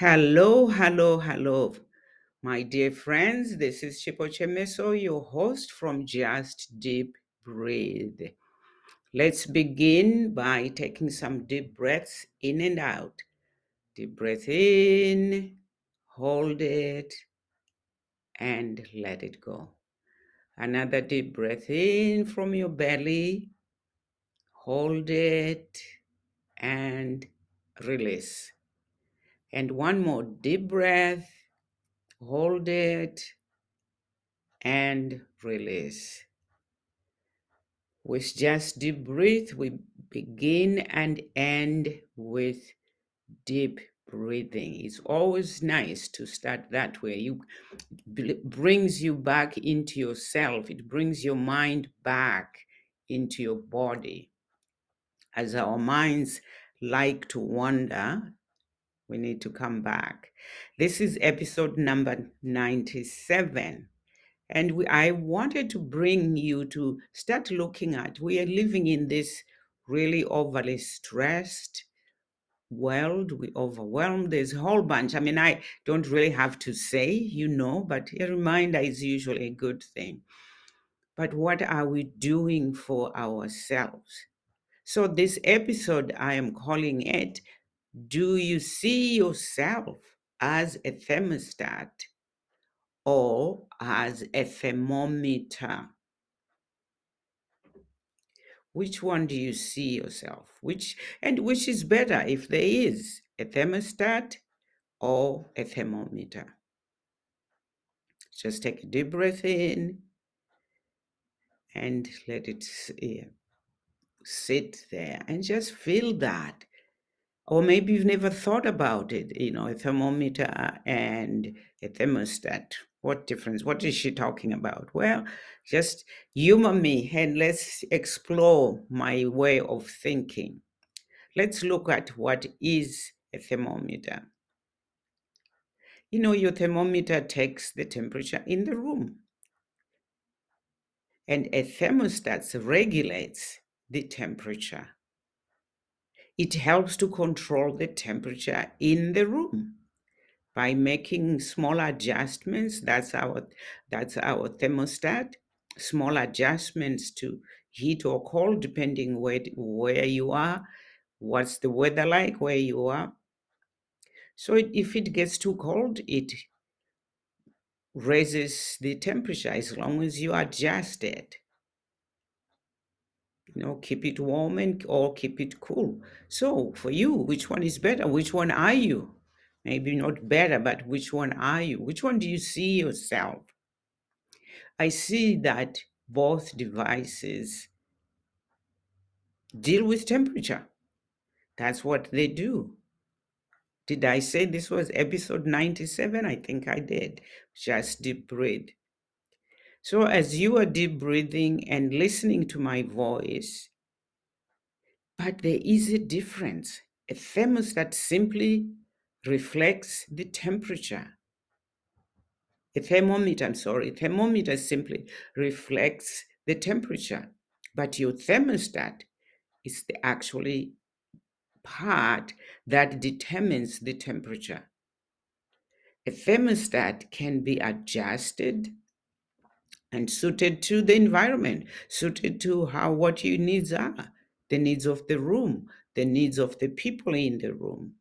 Hello, hello, hello, my dear friends. This is Chipochemeso, your host from Just Deep Breathe. Let's begin by taking some deep breaths in and out. Deep breath in, hold it, and let it go. Another deep breath in from your belly, hold it, and release. And one more deep breath, hold it, and release. With just deep breath, we begin and end with deep breathing. It's always nice to start that way. You bl- brings you back into yourself. It brings your mind back into your body. As our minds like to wander, we need to come back. This is episode number 97. And we, I wanted to bring you to start looking at we are living in this really overly stressed world. We overwhelmed. There's a whole bunch. I mean, I don't really have to say, you know, but a reminder is usually a good thing. But what are we doing for ourselves? So, this episode, I am calling it Do You See Yourself as a Thermostat or as a thermometer? Which one do you see yourself? Which and which is better if there is a thermostat or a thermometer? Just take a deep breath in and let it yeah, sit there and just feel that. Or maybe you've never thought about it, you know, a thermometer and a thermostat. What difference? What is she talking about? Well, just humor me and let's explore my way of thinking. Let's look at what is a thermometer. You know, your thermometer takes the temperature in the room, and a thermostat regulates the temperature. It helps to control the temperature in the room by making small adjustments. That's our that's our thermostat. Small adjustments to heat or cold, depending where where you are, what's the weather like where you are. So it, if it gets too cold, it raises the temperature as long as you adjust it. You know, keep it warm and or keep it cool. So for you, which one is better? Which one are you? Maybe not better, but which one are you? Which one do you see yourself? I see that both devices deal with temperature. That's what they do. Did I say this was episode 97? I think I did. Just deep breathe. So, as you are deep breathing and listening to my voice, but there is a difference. A thermostat simply reflects the temperature. A thermometer, I'm sorry, thermometer simply reflects the temperature. But your thermostat is the actually part that determines the temperature. A thermostat can be adjusted and suited to the environment, suited to how what your needs are, the needs of the room, the needs of the people in the room.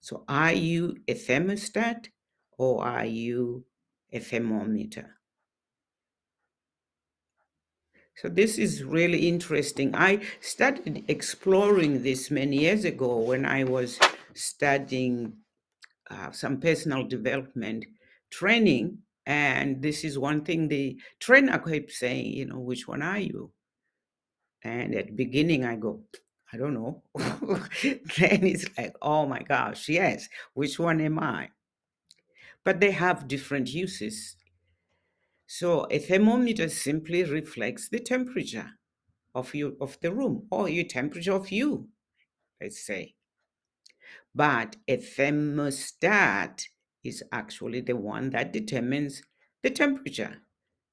So are you a thermostat or are you a thermometer? So this is really interesting. I started exploring this many years ago when I was studying uh, some personal development training. And this is one thing the trainer kept saying, you know, which one are you? And at beginning, I go, I don't know. then it's like, oh my gosh, yes, which one am I? But they have different uses. So a thermometer simply reflects the temperature of you of the room or your temperature of you, let's say. But a thermostat is actually the one that determines the temperature.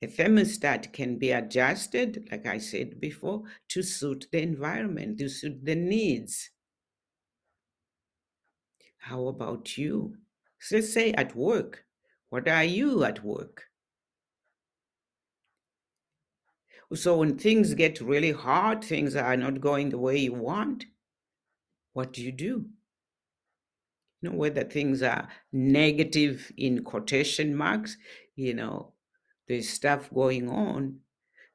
A thermostat can be adjusted, like I said before, to suit the environment, to suit the needs. How about you? So say at work. What are you at work? So when things get really hard, things are not going the way you want, what do you do? Know, whether things are negative in quotation marks, you know, there's stuff going on.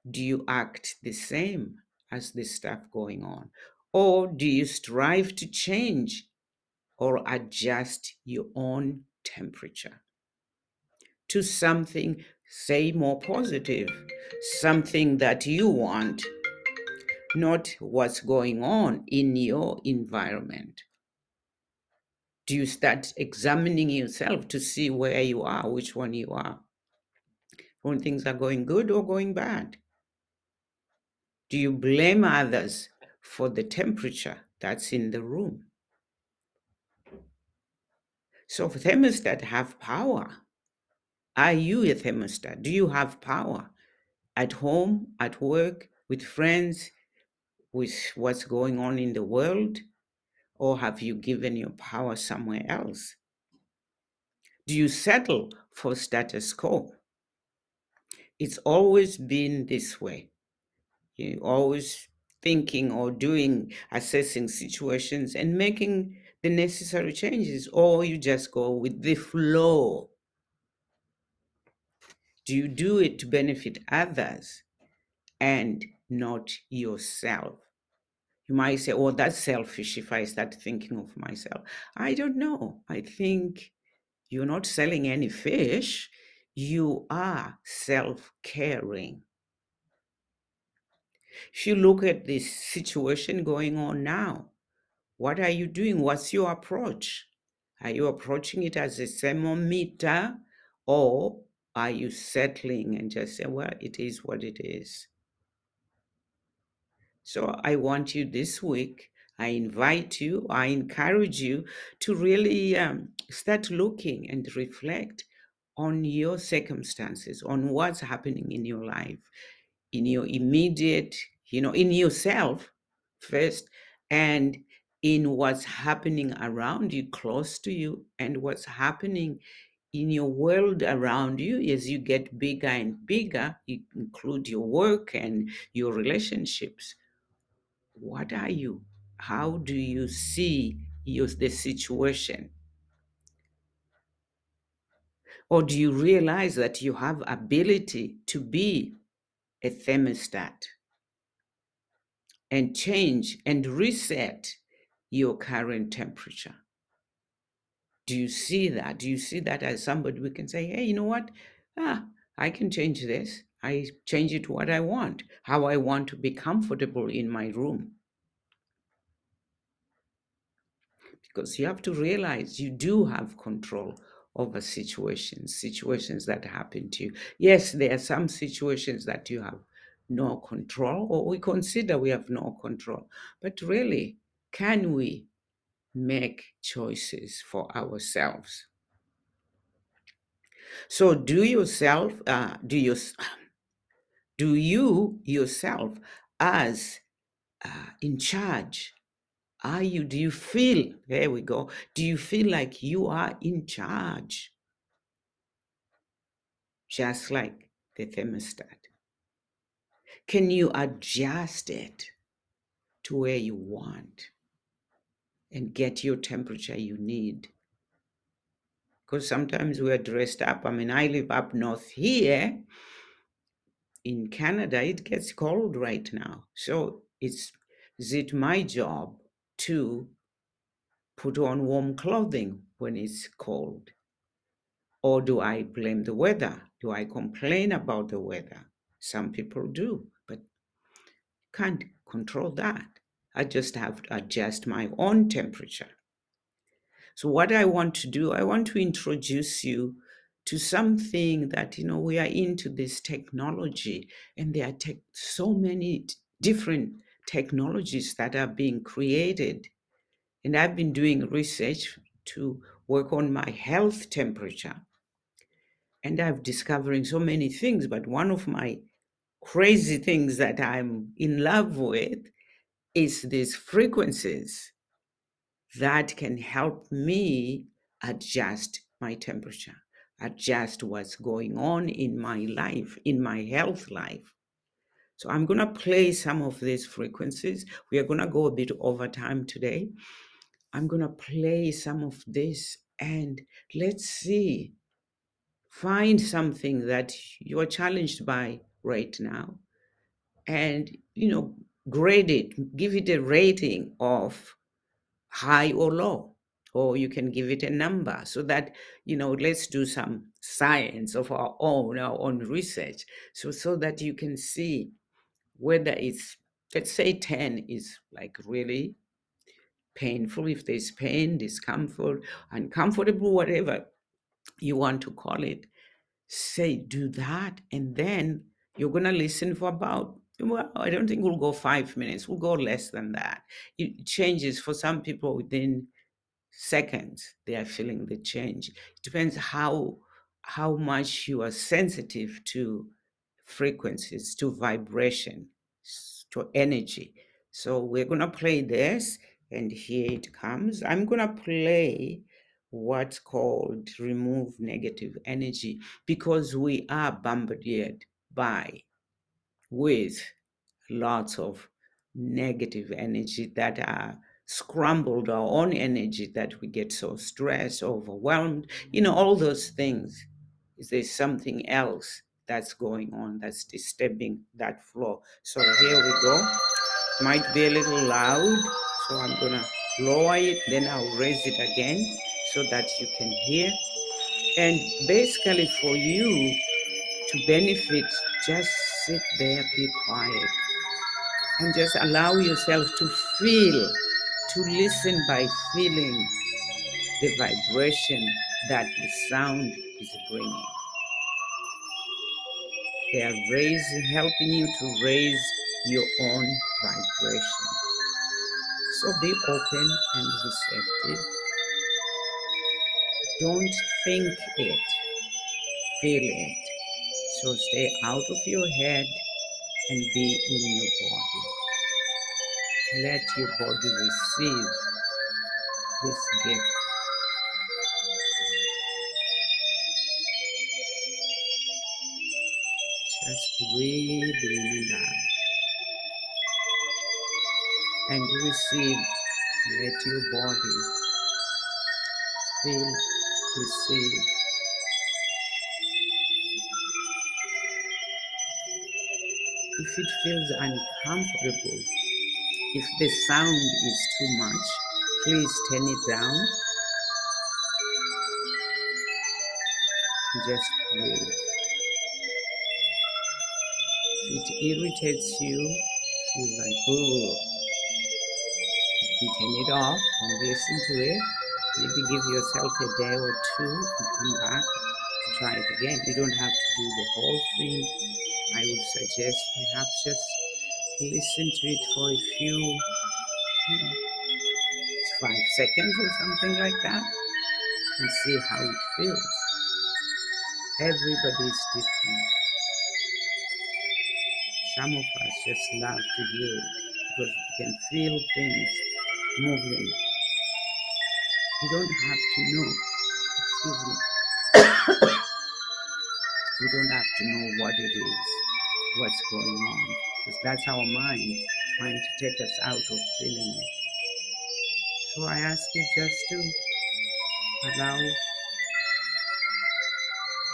Do you act the same as the stuff going on? Or do you strive to change or adjust your own temperature to something, say, more positive, something that you want, not what's going on in your environment? Do you start examining yourself to see where you are, which one you are? When things are going good or going bad? Do you blame others for the temperature that's in the room? So thermostat have power. Are you a thermostat? Do you have power at home, at work, with friends, with what's going on in the world? Or have you given your power somewhere else? Do you settle for status quo? It's always been this way. You always thinking or doing, assessing situations and making the necessary changes, or you just go with the flow. Do you do it to benefit others and not yourself? You might say, oh, that's selfish if I start thinking of myself. I don't know. I think you're not selling any fish, you are self caring. If you look at this situation going on now, what are you doing? What's your approach? Are you approaching it as a thermometer or are you settling and just say, well, it is what it is? So I want you this week, I invite you, I encourage you to really um, start looking and reflect on your circumstances, on what's happening in your life, in your immediate, you know, in yourself first, and in what's happening around you, close to you, and what's happening in your world around you. As you get bigger and bigger, you include your work and your relationships what are you? How do you see your, the situation? Or do you realize that you have ability to be a thermostat and change and reset your current temperature? Do you see that? Do you see that as somebody we can say, hey, you know what? Ah, I can change this. I change it to what I want, how I want to be comfortable in my room. Because you have to realize you do have control over situations, situations that happen to you. Yes, there are some situations that you have no control, or we consider we have no control. But really, can we make choices for ourselves? So, do yourself, uh, do you, do you yourself as uh, in charge? Are you, do you feel, there we go, do you feel like you are in charge? Just like the thermostat. Can you adjust it to where you want and get your temperature you need? Because sometimes we're dressed up. I mean, I live up north here. In Canada, it gets cold right now. So it's is it my job to put on warm clothing when it's cold? Or do I blame the weather? Do I complain about the weather? Some people do, but can't control that. I just have to adjust my own temperature. So, what I want to do, I want to introduce you to something that, you know, we are into this technology, and there are te- so many different technologies that are being created. And I've been doing research to work on my health temperature. And i've discovering so many things, but one of my crazy things that I'm in love with is these frequencies. that can help me adjust my temperature, adjust what's going on in my life, in my health life. So I'm going to play some of these frequencies. We are going to go a bit over time today. I'm going to play some of this and let's see. Find something that you're challenged by right now and, you know, grade it, give it a rating of high or low or you can give it a number so that you know let's do some science of our own our own research. So so that you can see whether it's let's say 10 is like really painful if there's pain discomfort uncomfortable whatever you want to call it say do that and then you're going to listen for about well i don't think we'll go five minutes we'll go less than that. It changes for some people within seconds they are feeling the change. It depends how how much you are sensitive to frequencies to vibration to energy. So we're going to play this and here it comes. I'm going to play what's called remove negative energy because we are bombarded by with lots of negative energy that are scrambled our own energy that we get so stressed overwhelmed you know all those things. Is there something else that's going on that's disturbing that flow? So here we go. Might be a little loud so i'm gonna lower it then i'll raise it again so that you can hear. And basically for you to benefit just sit there be quiet and just allow yourself to feel, to listen by feeling the vibration that the sound is bringing. They are raising, helping you to raise your own vibration. So be open and receptive. Don't think it, feel it. So stay out of your head and be in your body. Let your body receive this gift. Just breathe in and out and receive. Let your body feel, receive. If it feels uncomfortable, if the sound is too much, please turn it down. Just breathe. If it irritates you, feel like, oh, you turn it off and listen to it. Maybe give yourself a day or two and come back and try it again. You don't have to do the whole thing. I would suggest perhaps just listen to it for a few you know, five seconds or something like that and see how it feels. Everybody is different. Some of us just love to hear it because we can feel things moving. You don't have to know. Excuse me. We don't have to know what it is, what's going on, because that's our mind trying to take us out of feeling it. So I ask you just to allow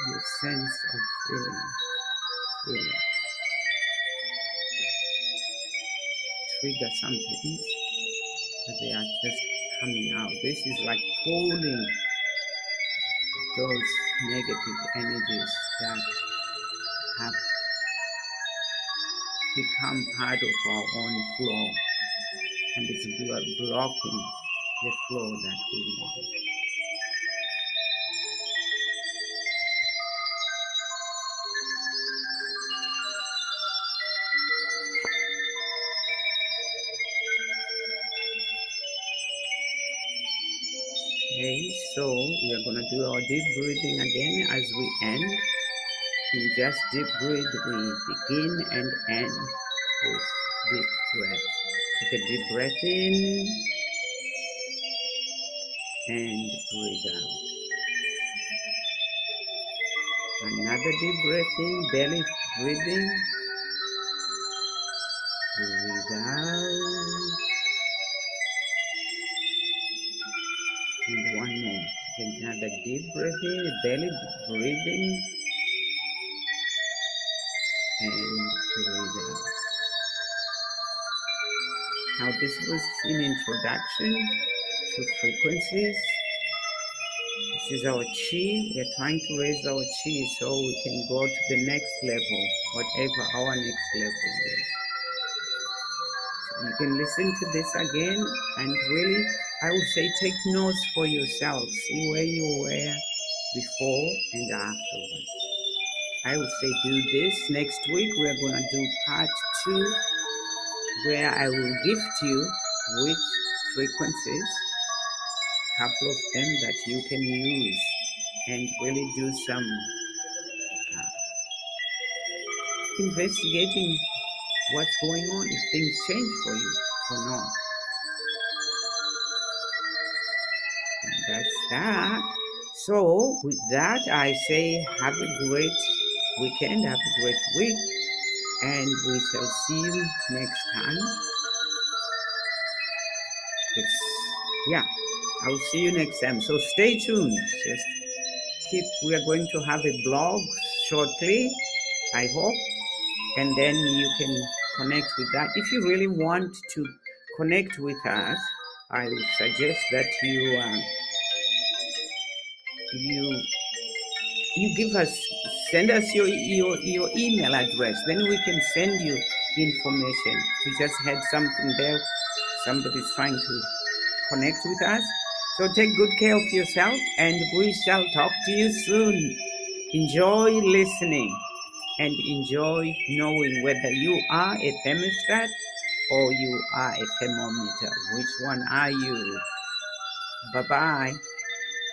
your sense of feeling, feel it, trigger some things, but they are just coming out. This is like pulling those negative energies that have become part of our own flow and it's blo- blocking the flow that we want. Okay, so we are going to do our deep breathing again as we end. In just deep breathe, we begin and end with deep breath. Take a deep breath in and breathe out. Another deep breath in, belly breathing. Breathe out. And one more. Another deep breath in, belly breathing. Now this was an introduction to frequencies. This is our chi. We are trying to raise our chi so we can go to the next level, whatever our next level is. So you can listen to this again and really, I would say, take notes for yourself. See where you were before and afterwards. I would say do this. Next week we are going to do part two where I will gift you with frequencies, a couple of them that you can use and really do some uh, investigating what's going on, if things change for you or not. And that's that. So, with that, I say have a great weekend, have a great week, and we shall see you next time. It's, yeah, I'll see you next time. So, stay tuned. Just keep, we are going to have a blog shortly, I hope, and then you can connect with that. If you really want to connect with us, I suggest that you. Uh, you you give us send us your your your email address. Then we can send you information. We just had something there. Somebody's trying to connect with us. So take good care of yourself and we shall talk to you soon. Enjoy listening and enjoy knowing whether you are a thermostat or you are a thermometer. Which one are you? Bye bye